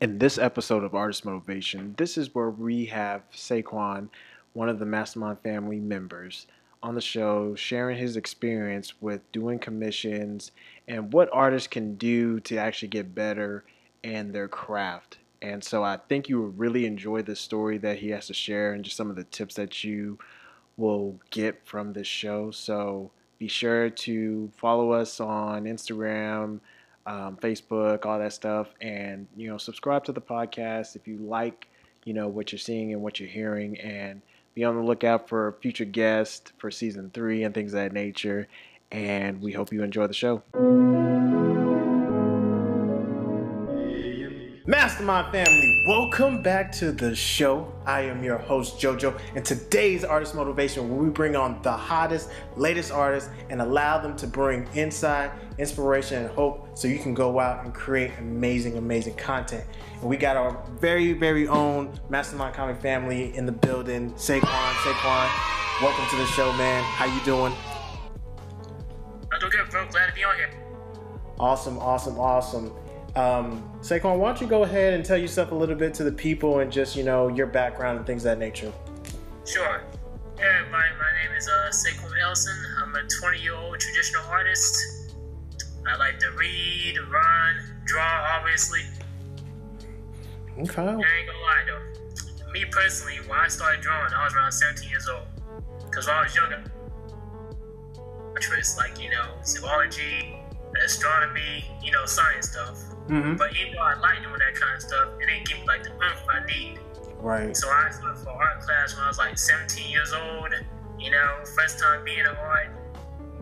In this episode of Artist Motivation, this is where we have Saquan, one of the Mastermind family members, on the show sharing his experience with doing commissions and what artists can do to actually get better in their craft. And so I think you will really enjoy the story that he has to share and just some of the tips that you will get from this show. So be sure to follow us on Instagram, um, Facebook, all that stuff, and you know subscribe to the podcast if you like you know what you're seeing and what you're hearing, and be on the lookout for future guests for season three and things of that nature. And we hope you enjoy the show. Mastermind family, welcome back to the show. I am your host JoJo, and today's artist motivation where we bring on the hottest, latest artists and allow them to bring insight, inspiration, and hope so you can go out and create amazing, amazing content. And we got our very, very own Mastermind Comic family in the building. Saquan, Saquan, welcome to the show, man. How you doing? I'm doing good, bro. Glad to be on here. Awesome, awesome, awesome. Um, Saquan, why don't you go ahead and tell yourself a little bit to the people and just, you know, your background and things of that nature? Sure. Hey everybody, my name is uh, Saquan Ellison. I'm a 20 year old traditional artist. I like to read, run, draw, obviously. Okay. I ain't gonna lie though. Me personally, when I started drawing, I was around 17 years old. Because when I was younger, interests like, you know, zoology, astronomy, you know, science stuff. Mm-hmm. But even though I like doing that kind of stuff, it didn't give me like the oomph I need. Right. So I started for art class when I was like 17 years old. You know, first time being in art.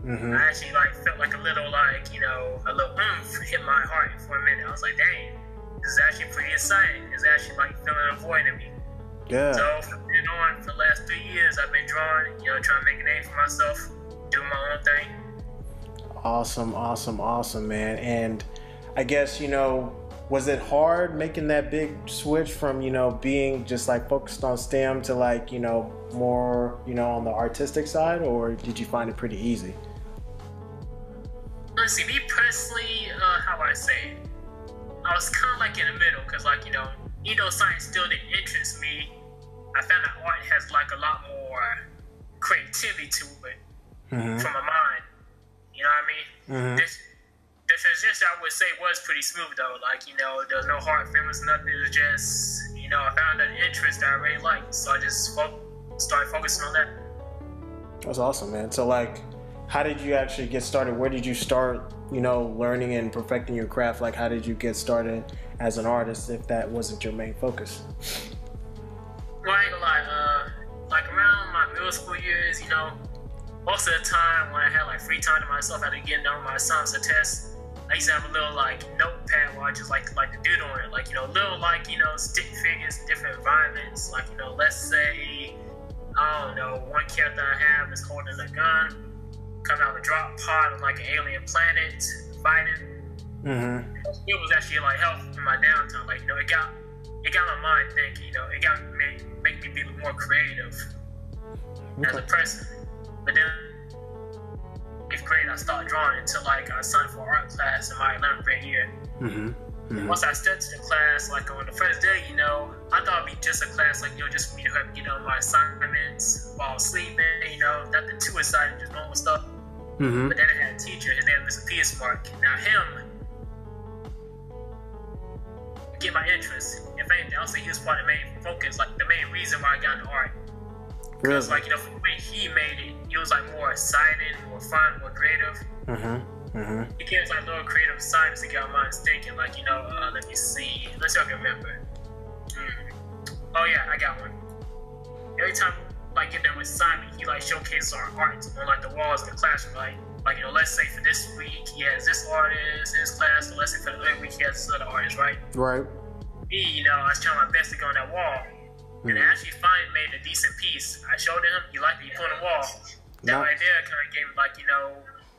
Mm-hmm. I actually like felt like a little like you know a little oomph hit my heart for a minute. I was like, dang, this is actually pretty exciting. It's actually like filling a void in me. Yeah. So from then on, for the last three years, I've been drawing. You know, trying to make a name for myself, doing my own thing. Awesome, awesome, awesome, man. And I guess, you know, was it hard making that big switch from, you know, being just like focused on STEM to like, you know, more, you know, on the artistic side, or did you find it pretty easy? Let's see, me personally, uh, how I say I was kind of like in the middle, because like, you know, even though science still didn't interest me, I found that art has like a lot more creativity to it Mm-hmm. from my mind. You know what I mean? Mm-hmm. This, the transition I would say was pretty smooth though. Like, you know, there was no hard feelings, nothing. It was just, you know, I found an interest that I really liked. So I just fo- started focusing on that. That's awesome, man. So, like, how did you actually get started? Where did you start, you know, learning and perfecting your craft? Like, how did you get started as an artist if that wasn't your main focus? Well, I ain't gonna lie, uh, like around my middle school years, you know, most of the time when I had like free time to myself, I had to get done with my assignments or tests. I used to have a little like notepad where I just like like to doodle on it, like you know, little like you know stick figures in different environments. Like you know, let's say I don't know, one character I have is holding a gun, coming out of a drop pod on like an alien planet, fighting. Mm-hmm. It was actually like help in my downtime. Like you know, it got it got my mind thinking. You know, it got me make me be more creative as a person. But then, eighth grade, I started drawing until like I signed for art class in my 11th grade year. Mm-hmm. Mm-hmm. Once I stepped to the class, like on the first day, you know, I thought it'd be just a class, like you know, just for me to help get on my assignments while sleeping. You know, nothing too exciting, just normal stuff. Mm-hmm. But then I had a teacher, his name was Mr. Pierce Mark. Now him get my interest. If anything, I'll say he was part of the main focus, like the main reason why I got into art. Because Really? like, you know, the way he made it, it was like more exciting, more fun, more creative. Mm-hmm. Mm-hmm. It gives like little creative signs to get our minds thinking, like, you know, uh, let me see. Let's see if I can remember. Hmm. Oh yeah, I got one. Every time like get done with Simon, he like showcases our art on like the walls in the classroom, like like you know, let's say for this week he has this artist in his class, so let's say for the other week he has this other artist, right? Right. Me, you know, I was trying my best to go on that wall. And I actually finally made a decent piece. I showed him, he liked it, he put on the wall. That right there kind of gave me like, you know,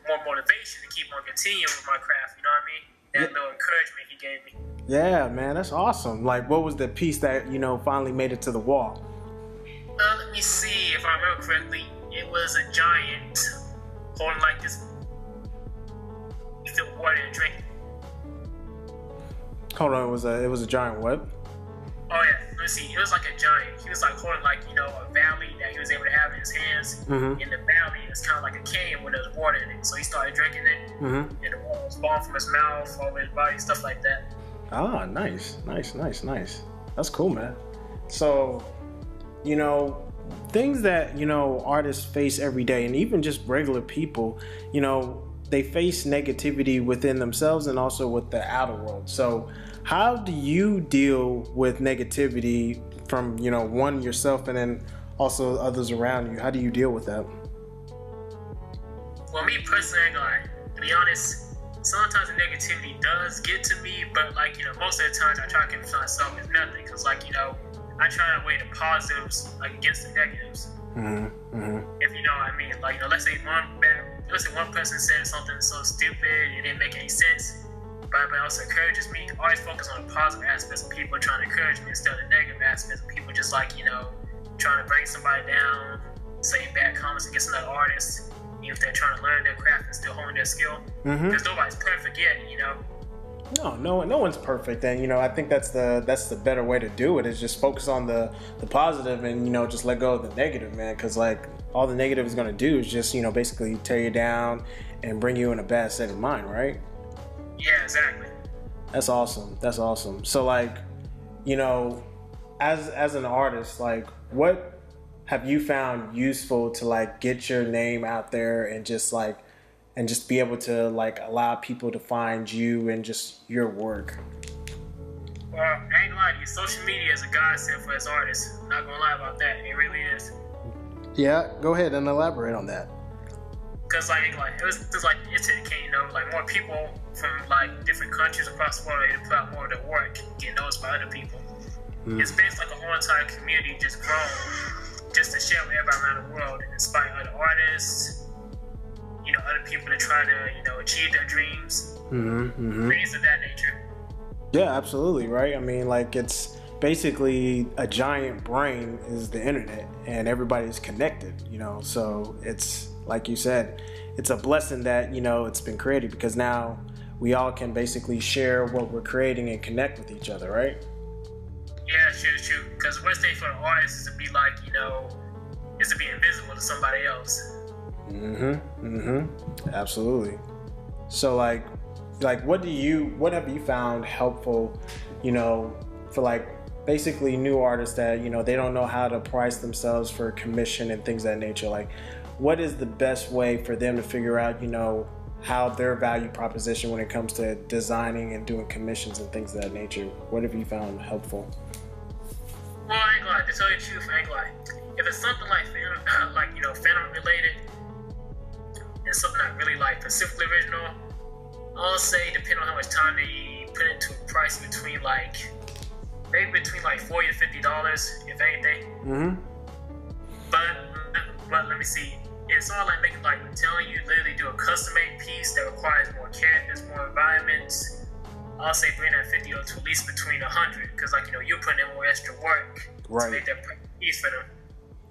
more motivation to keep on continuing with my craft, you know what I mean? That Yeah. little encouragement he gave me. Yeah, man, that's awesome. Like, what was the piece that you know finally made it to the wall? Uh, let me see if I remember correctly. It was a giant holding like this filled water and drink. Hold on, it was a it was a giant what? Oh yeah, me see. It was like a giant. He was like holding like you know a valley that he was able to have in his hands. Mm-hmm. In the valley, it's kind of like a canyon where there's water in it. So he started drinking it, Mm-hmm. and the water was falling from his mouth, all over his body, stuff like that. Ah, nice, nice, nice, nice. That's cool, man. So, you know, things that you know artists face every day, and even just regular people, you know, they face negativity within themselves and also with the outer world. So, how do you deal with negativity from you know one yourself and then also others around you? How do you deal with that? Well, me personally, gonna. To be honest, sometimes the negativity does get to me, but like you know, most of the times I try to convince myself it's nothing, cause like you know, I try to weigh the positives like against the negatives. Mm-hmm. Mm-hmm. If you know what I mean. Like you know, let's say one bad, let's say one person said something so stupid it didn't make any sense, but but also encourages me. Always focus on the positive aspects of people trying to encourage me instead of the negative aspects of people just like you know trying to bring somebody down, say bad comments against another artist, even if they're trying to learn their craft and still honing their skill. Mm-hmm. Because nobody's perfect yet, you know. No, no, no one's perfect, and you know I think that's the that's the better way to do it is just focus on the the positive and you know just let go of the negative, man. Because like all the negative is gonna do is just you know basically tear you down and bring you in a bad state of mind, right? Yeah, exactly. That's awesome. That's awesome. So like, you know, as as an artist, like what have you found useful to like get your name out there and just like and just be able to like allow people to find you and just your work? Well, I ain't gonna lie to you, social media is a godsend for us artists. I'm not gonna lie about that. It really is. Yeah, go ahead and elaborate on that. Cause like, like it was just like it's it came, you know, like more people from like different countries across the world they put out more of their work, get noticed by other people. Mm. It's basically like a whole entire community just grown, just to share with everybody around the world and inspire other artists, you know, other people to try to you know achieve their dreams, Mm-hmm, mm-hmm. things of that nature. Yeah, absolutely, right? I mean, like it's basically a giant brain is the internet and everybody's connected, you know. So it's like you said, it's a blessing that, you know, it's been created because now we all can basically share what we're creating and connect with each other, right? Yeah, true, true. Because worst thing for the artist is to be like, you know, is to be invisible to somebody else. Mm-hmm. Mm-hmm. Absolutely. So like like what do you what have you found helpful, you know, for like basically new artists that, you know, they don't know how to price themselves for commission and things of that nature. Like what is the best way for them to figure out, you know, how their value proposition when it comes to designing and doing commissions and things of that nature? What have you found helpful? Well, I ain't gonna lie. To tell you the truth, I ain't gonna lie. If it's something like like you know, Phantom related, and something I really like, Pacifically original, I'll say depending on how much time they put into a price between like maybe between like forty to fifty dollars, if anything. Mm-hmm. But but let me see. It's all like making like telling you, literally do a custom made piece that requires more characters, more environments. I'll say bring that or to at least between hundred, because like you know you're putting in more extra work Right. to make that piece for them.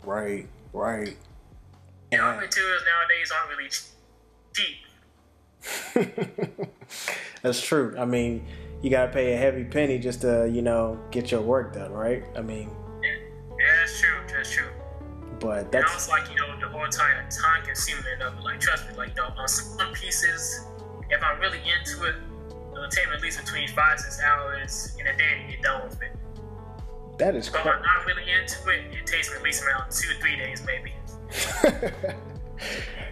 Right, right. And And- materials nowadays aren't really cheap. That's true. I mean, you gotta pay a heavy penny just to, you know, get your work done, right? I mean, Yeah, yeah that's true. That's true. But And that's also like you know the whole entire time consuming of it. Like trust me, like know on some pieces, if I'm really into it, it'll take me at least between five six hours in a day to get done with it. that is But if I'm not really into it, it takes me at least around two three days maybe.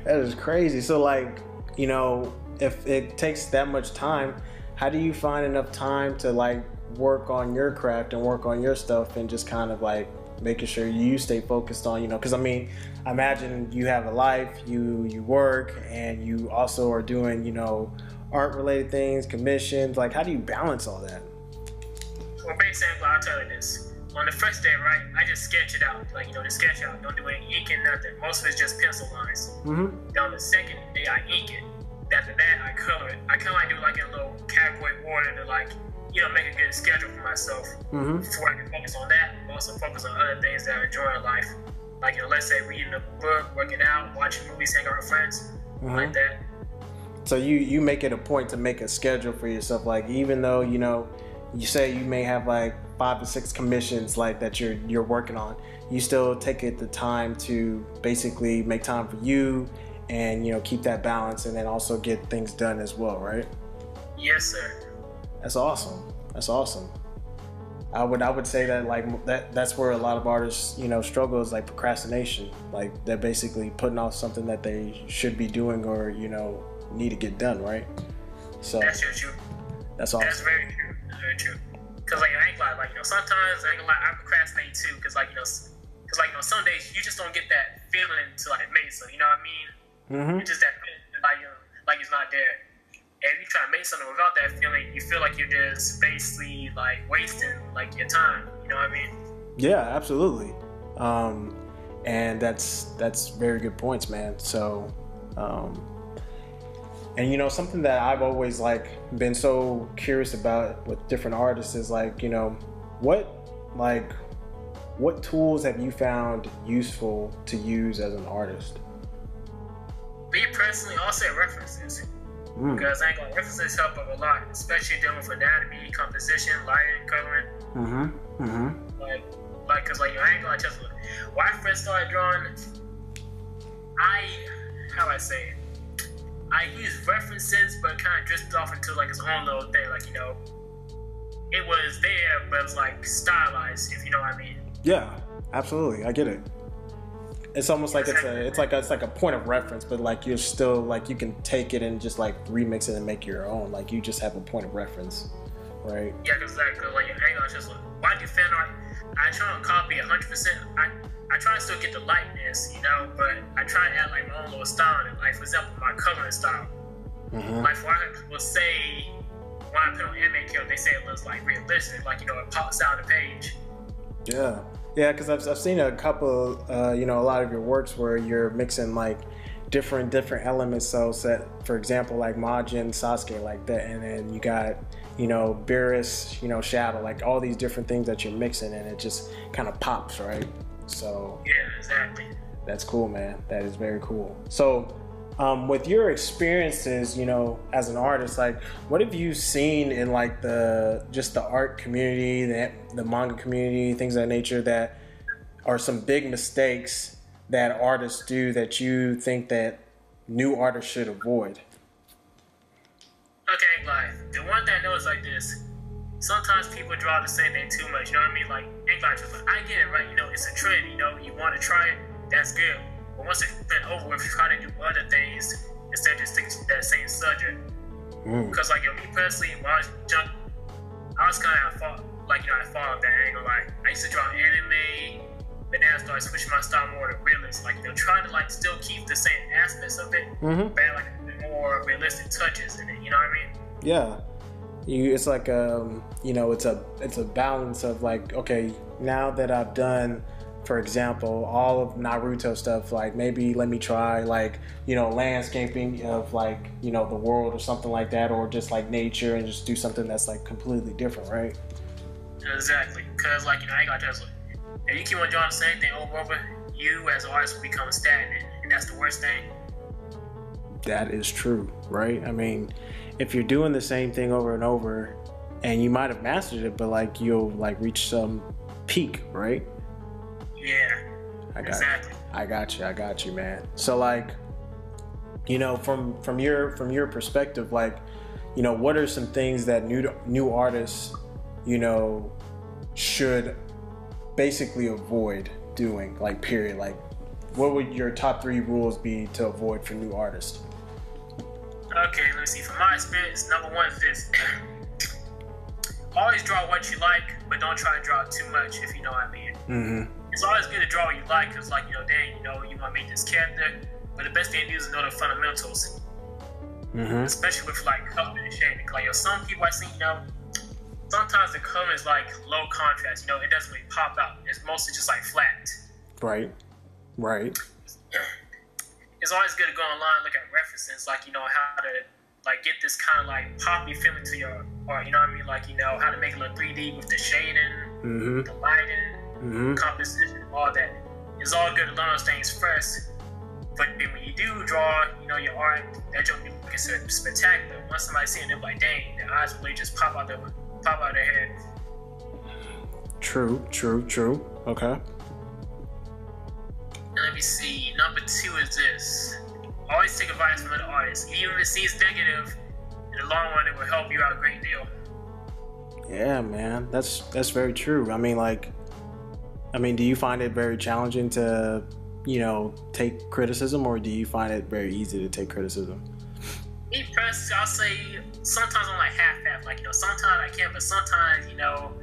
that is crazy. So like, you know, if it takes that much time, how do you find enough time to like work on your craft and work on your stuff and just kind of like making sure you stay focused on, you know, because I mean, imagine you have a life, you you work, and you also are doing, you know, art related things, commissions. Like, how do you balance all that? Well, basically, I'll tell you this. On the first day, right, I just sketch it out. Like, you know, the sketch out. Don't do any ink and nothing. Most of it's just pencil lines. Mm-hmm. Then on the second day, I ink it. After that, I color it. I kind of like do like a little category order to like, you know, make a good schedule for myself Mm-hmm. before I can focus on that. But also focus on other things that I enjoy in life. Like, you know, let's say reading a book, working out, watching movies, hanging out with friends, like that. So you you make it a point to make a schedule for yourself. Like even though you know you say you may have like five to six commissions like that you're you're working on. You still take it the time to basically make time for you and you know keep that balance and then also get things done as well, right? Yes, sir. That's awesome. That's awesome. I would I would say that like that that's where a lot of artists you know struggle is like procrastination. Like they're basically putting off something that they should be doing or you know need to get done, right? So that's true. That's awesome. That's very true. That's very true. Cause like I ain't like, like you know sometimes I ain't gonna lie I procrastinate too. Cause like you know, cause like you know some days you just don't get that feeling to like make so you know what I mean. Mm-hmm. just that like you know, like it's not there. And if you try to make something without that feeling, you feel like you're just basically like wasting like your time. You know what I mean? Yeah, absolutely. Um, and that's that's very good points, man. So, um, and you know something that I've always like been so curious about with different artists is like you know what like what tools have you found useful to use as an artist? Me personally, I'll say references. Mm. Because I ain't gonna references help a lot, especially dealing with anatomy, composition, lighting, coloring. Mm-hmm. Mm-hmm. Like, like, cause like I ain't gonna just when I first started drawing, I how do I say it? I used references, but kind of drifted off into like its own little thing. Like you know, it was there, but it was like stylized. If you know what I mean. Yeah, absolutely. I get it. It's almost like it's a it's like a, it's like a point of reference, but like you're still like you can take it and just like remix it and make your own. Like you just have a point of reference, right? Yeah, because like, like hang on, just like, why do fan art? I try to copy 100. percent I I try to still get the lightness, you know, but I try to add like my own little style. And like for example, my coloring style. Mm-hmm. Like for will say when I put on anime kill, they say it looks like realistic, like you know it pops out of the page. Yeah. Yeah, because I've, I've seen a couple, uh, you know, a lot of your works where you're mixing like different different elements. So, set for example, like Majin, Sasuke, like that, and then you got, you know, Beerus, you know, Shadow, like all these different things that you're mixing, and it just kind of pops, right? So. Yeah, exactly. That's cool, man. That is very cool. So, um, with your experiences, you know, as an artist, like what have you seen in like the just the art community, the, the manga community, things of that nature that are some big mistakes that artists do that you think that new artists should avoid? Okay, like the one that I know is like this. Sometimes people draw the same thing too much. You know what I mean? Like, like I get it, right? You know, it's a trend. You know, you want to try it. That's good. Once it's been over with, try to do other things instead of just stick to that same subject. Because like yo, me personally, when I was young, I was kind of at fault. Like you know, I thought that angle. Like I used to draw anime, but then I started switching my style more to realist. Like you know, trying to like still keep the same aspects of it, mm-hmm. but like more realistic touches in it. You know what I mean? Yeah. You, it's like um, you know, it's a it's a balance of like, okay, now that I've done for example, all of Naruto stuff, like maybe let me try like, you know, landscaping of like, you know, the world or something like that, or just like nature and just do something that's like completely different, right? Exactly. Cause like, you know, I got Tesla. If you keep on drawing the same thing over and over, you as an artist will become stagnant. And that's the worst thing. That is true, right? I mean, if you're doing the same thing over and over and you might have mastered it, but like you'll like reach some peak, right? Yeah. I got exactly. I got you. I got you, man. So like, you know, from from your from your perspective, like, you know, what are some things that new new artists, you know, should basically avoid doing? Like, period. Like, what would your top three rules be to avoid for new artists? Okay, let me see. From my experience, number one is this. Always draw what you like, but don't try to draw too much, if you know what I mean. Mm-hmm it's always good to draw what you like because, like, you know, dang, you know, you want to make this character, but the best thing to do is know the fundamentals, mm-hmm. especially with like color and shading. Like, yo, some people I see, you know, sometimes the color is like low contrast. You know, it doesn't really pop out. It's mostly just like flat. Right. Right. It's always good to go online, look at references, like you know how to like get this kind of like poppy feeling to your art. You know what I mean? Like you know how to make it look 3D with the shading, mm-hmm. the lighting mm-hmm. composition, all that. It's all good to learn those things first. But then when you do draw, you know, your art, that joke be looking spectacular. Once somebody see it, they're like, dang, their eyes really just pop out the pop out of their head. True, true, true. Okay. And let me see. Number two is this. Always take advice from other artists. Even if it seems negative, in the long run, it will help you out a great deal. Yeah, man. That's that's very true. I mean, like, I mean, do you find it very challenging to, you know, take criticism, or do you find it very easy to take criticism? Me personally, I'll say sometimes I'm like half-half. Like you know, sometimes I can, but sometimes you know,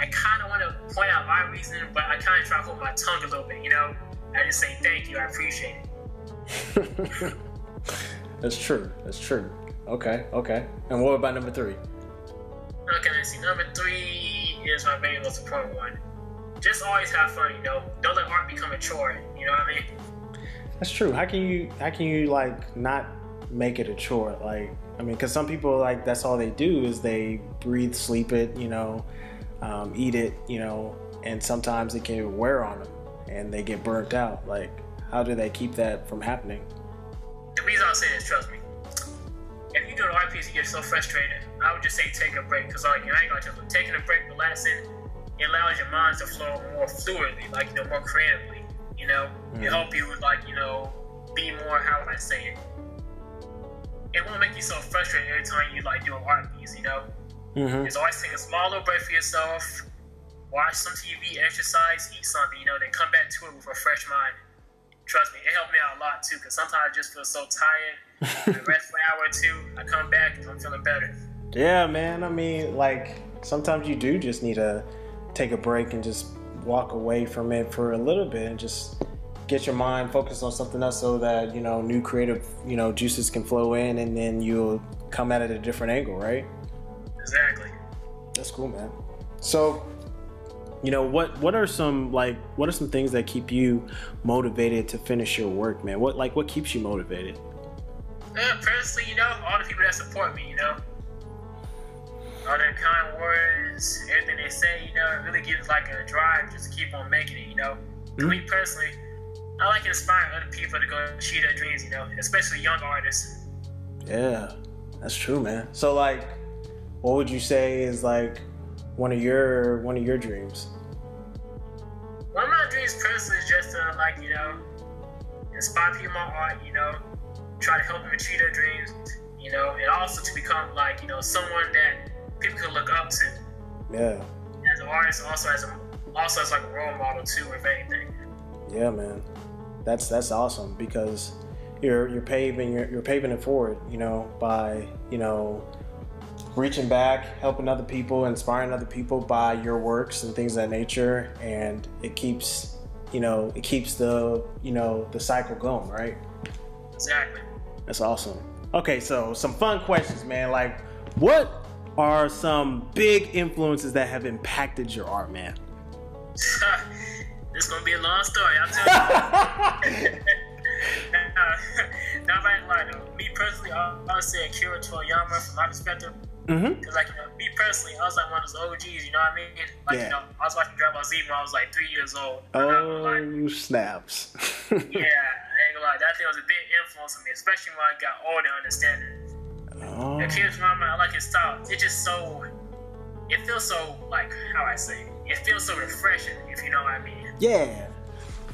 I kind of want to point out my reason, but I kind of try to hold my tongue a little bit. You know, I just say thank you, I appreciate it. That's true. That's true. Okay. Okay. And what about number three? Okay, let's see. Number three is my main most important one. Just always have fun, you know. Don't let art become a chore. You know what I mean? That's true. How can you? How can you like not make it a chore? Like, I mean, because some people like that's all they do is they breathe, sleep it, you know, um, eat it, you know, and sometimes it can wear on them and they get burnt out. Like, how do they keep that from happening? The reason I'll say this, trust me. If you do an art piece, you get so frustrated I would just say take a break because like you ain't gonna tell you, taking a break, relaxing, it allows your mind to flow more fluidly, like you know, more creatively. You know, mm-hmm. it help you like you know be more how would I say it? It won't make you so frustrated every time you like do an art piece. You know, mm-hmm. just always take a small little break for yourself. Watch some TV, exercise, eat something. You know, then come back to it with a fresh mind. Trust me, it helped me out a lot too. Because sometimes I just feel so tired. I rest for an hour or two. I come back, I'm feeling better. Yeah, man. I mean, like sometimes you do just need to take a break and just walk away from it for a little bit and just get your mind focused on something else so that you know new creative you know juices can flow in and then you'll come at it a different angle right? Exactly. That's cool man. So you know what what are some like what are some things that keep you motivated to finish your work man? What like what keeps you motivated? Uh, personally you know all the people that support me you know all their kind words, everything they say, you know, it really gives like a drive just to keep on making it, you know. Mm-hmm. Me personally, I like inspiring other people to go achieve their dreams, you know, especially young artists. Yeah, that's true, man. So like, what would you say is like one of your one of your dreams? One of my dreams personally is just to like, you know, inspire people my art, you know, try to help them achieve their dreams, you know, and also to become like, you know, someone that people could look up to. Yeah. As an artist, also as a also as like a role model too, if anything. Yeah, man, that's that's awesome because you're you're paving you're, you're paving it forward, you know, by you know reaching back, helping other people, inspiring other people by your works and things of that nature, and it keeps you know it keeps the you know the cycle going, right? Exactly. That's awesome. Okay, so some fun questions, man. Like, what are some big influences that have impacted your art, man? this gonna be a long story. I'll tell you. not right lie though. Me personally, I'll, I'll say Akira Toriyama from my perspective. Mm-hmm. Cause like you know, me personally, I was like one of those OGs. You know what I mean? Like yeah. you know, I was watching Dragon Ball Z when I was like three years old. Oh snaps! yeah, I ain't gonna lie. That thing was a big influence on me, especially when I got older, understanding. Oh. And Kendrick Lamar, I like his style. It's just so, it feels so like how I say, it feels so refreshing. If you know what I mean. Yeah,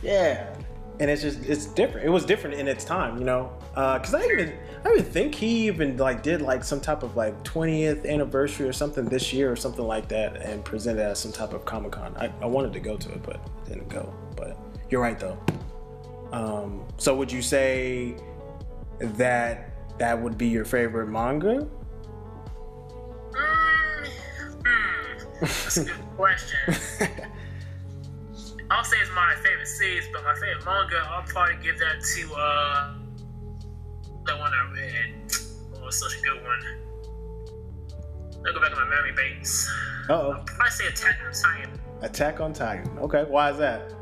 yeah. And it's just it's different. It was different in its time, you know. Because uh, I even I even think he even like did like some type of like 20th anniversary or something this year or something like that, and presented at some type of Comic Con. I, I wanted to go to it, but didn't go. But you're right though. Um, so would you say that that would be your favorite manga? Mm, hmm, that's a good question. I'll say it's my favorite series, but my favorite manga, I'll probably give that to uh the one I read. Oh, was such a good one. I'll go back to my memory banks. oh. I'll probably say Attack on Titan. Attack on Titan. Okay, why is that?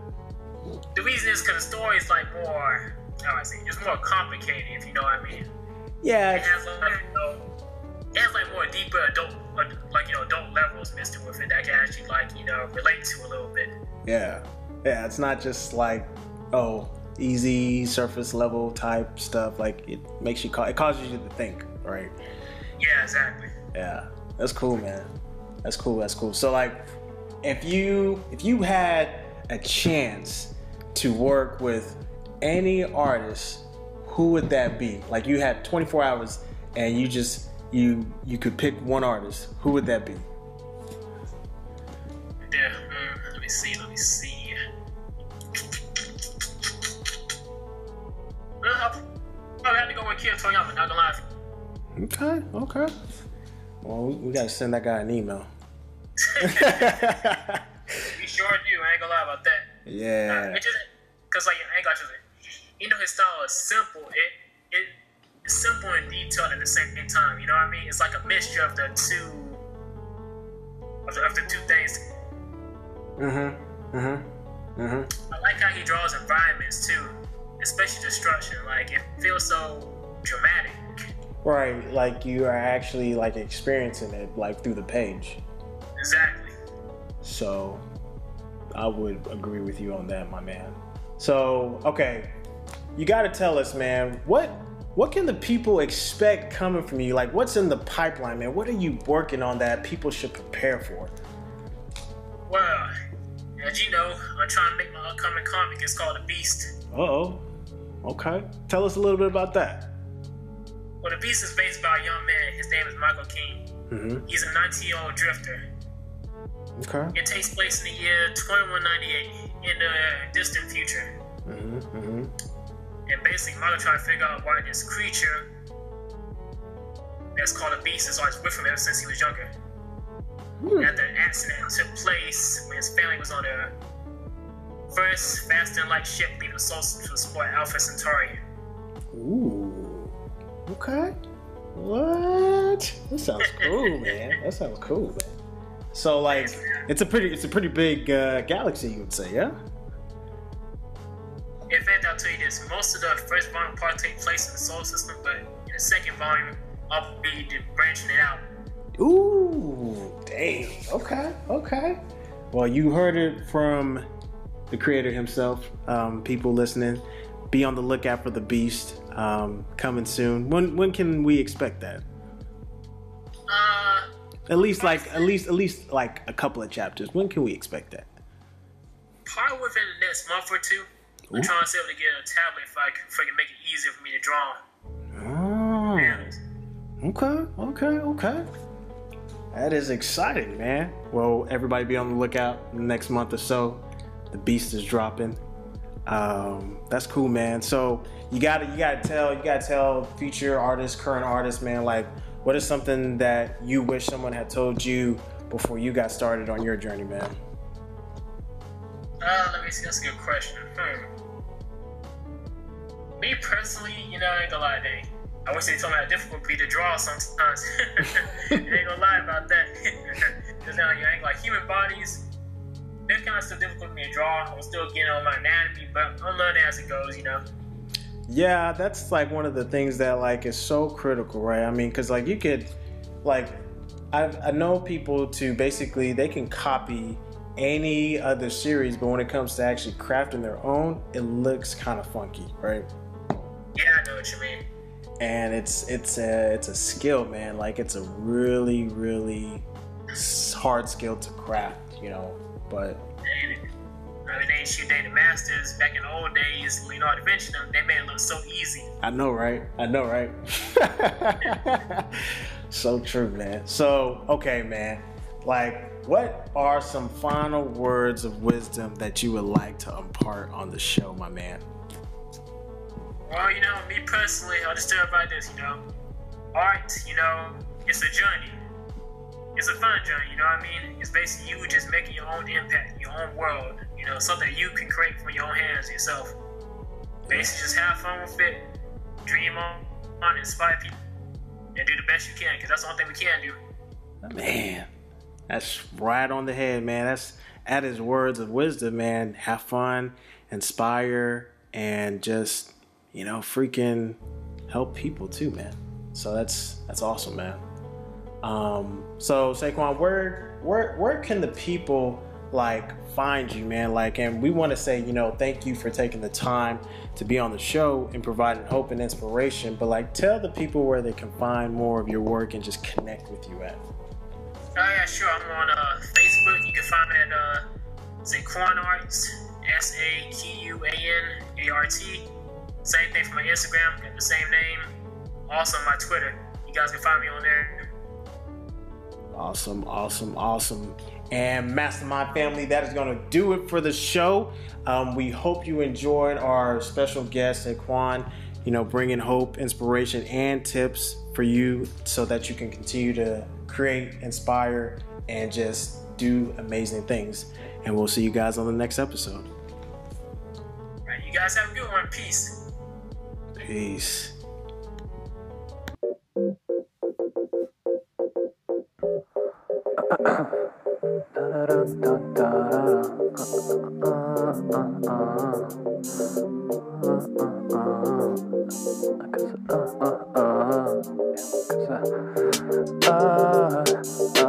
The reason is because the story is like more, how I say, it's more complicated, if you know what I mean. Yeah. It has like, you know, it has like more deeper adult, like you know, adult levels mixed with it that can actually like you know relate to a little bit. Yeah, yeah. It's not just like oh easy surface level type stuff. Like it makes you call it causes you to think, right? Yeah, exactly. Yeah. That's cool, man. That's cool. That's cool. So like, if you if you had a chance to work with any artist, who would that be? Like you had 24 hours and you just you you could pick one artist. Who would that be? Yeah. mm, let me see. Let me see. Uh, I'll probably have to go with Kid Toriyama. Not gonna lie. Okay, okay. Well, we, we gotta send that guy an email. We sure do. I ain't gonna lie about that. yeah. Uh, it just because like I ain't got you. You know his style is simple. It it it's simple and detailed at the same time. You know what I mean? It's like a mixture of the two of the, of the two things. Mm-hmm. Mm-hmm. Mm-hmm. I like how he draws environments too, especially destruction. Like it feels so dramatic. Right, like you are actually like experiencing it like through the page. Exactly. So I would agree with you on that, my man. So, okay, you got to tell us, man, what what can the people expect coming from you? Like what's in the pipeline, man? What are you working on that people should prepare for? Well, as you know, I'm trying to make my upcoming comic. It's called The Beast. Uh-oh. Okay. Tell us a little bit about that. Well, The Beast is based by a young man. His name is Michael King. Mhm. He's a 19 year old drifter. Okay. It takes place in the year 2198 in the distant future. Mhm. Mhm. And basically, Michael trying to figure out why this creature that's called a beast is always with him ever since he was younger. Hmm. After an accident took place when his family was on a first faster than light ship leaving system to explore Alpha Centauri. Ooh. Okay. What? That sounds cool, man. That sounds cool, man. So like it's a pretty it's a pretty big uh, galaxy you would say, yeah? I'll tell you this: most of the first volume part take place in the solar system, but in the second volume, I'll be branching it out. Ooh, damn. Okay, okay. Well, you heard it from the creator himself. Um, people listening, be on the lookout for the Beast um, coming soon. When when can we expect that? Uh, At least like at least at least like a couple of chapters. When can we expect that? probably within the next month or two. I'm trying to see if I get a tablet if I can, can make it easier for me to draw. Oh, Yeah. okay, okay, okay. That is exciting, man. Well, everybody be on the lookout next month or so. The Beast is dropping. Um, that's cool, man. So you gotta you gotta tell you gotta tell future artists, current artists, man, like what is something that you wish someone had told you before you got started on your journey, man? Uh, let me see. That's a good question. Hmm. Me personally, you know, I ain't gonna lie, they. I wish they told me how difficult it be to draw sometimes. I ain't gonna lie about that. Because now uh, you ain't like human bodies. They're kind of still difficult for me to draw. I'm still getting on my anatomy, but I'm learning as it goes, you know. Yeah, that's like one of the things that like is so critical, right? I mean, because like you could, like, I I know people to basically they can copy any other series, but when it comes to actually crafting their own, it looks kind of funky, right? I know what you mean. And it's it's a it's a skill, man. Like it's a really really hard skill to craft, you know. But And, I mean, they shoot they the masters back in the old days. Leonardo da Vinci, them, they made it look so easy. I know, right? I know, right? so true, man. So, okay, man. Like, what are some final words of wisdom that you would like to impart on the show, my man? Well, you know, me personally, I'll just tell everybody this, you know. Art, you know, it's a journey. It's a fun journey, you know what I mean? It's basically you just making your own impact, your own world, you know, something you can create from your own hands yourself. Basically, just have fun with it, dream on, on inspire people, and do the best you can, because that's the only thing we can do. Man, that's right on the head, man. That's at his words of wisdom, man. Have fun, inspire, and just you know, freaking help people too, man. So that's that's awesome, man. Um, so Saquan, where where where can the people like find you, man? Like, and we want to say, you know, thank you for taking the time to be on the show and providing hope and inspiration. But like, tell the people where they can find more of your work and just connect with you at. Oh yeah, sure. I'm on uh, Facebook. You can find me at uh, Saquan Arts, S A Q U A N A R T. Same thing for my Instagram, got the same name. Also my Twitter. You guys can find me on there. Awesome, awesome, awesome. And Mastermind family, that is going to do it for the show. Um, we hope you enjoyed our special guest, Saquan, you know, bringing hope, inspiration, and tips for you so that you can continue to create, inspire, and just do amazing things. And we'll see you guys on the next episode. All right, you guys have a good one. Peace. Peace.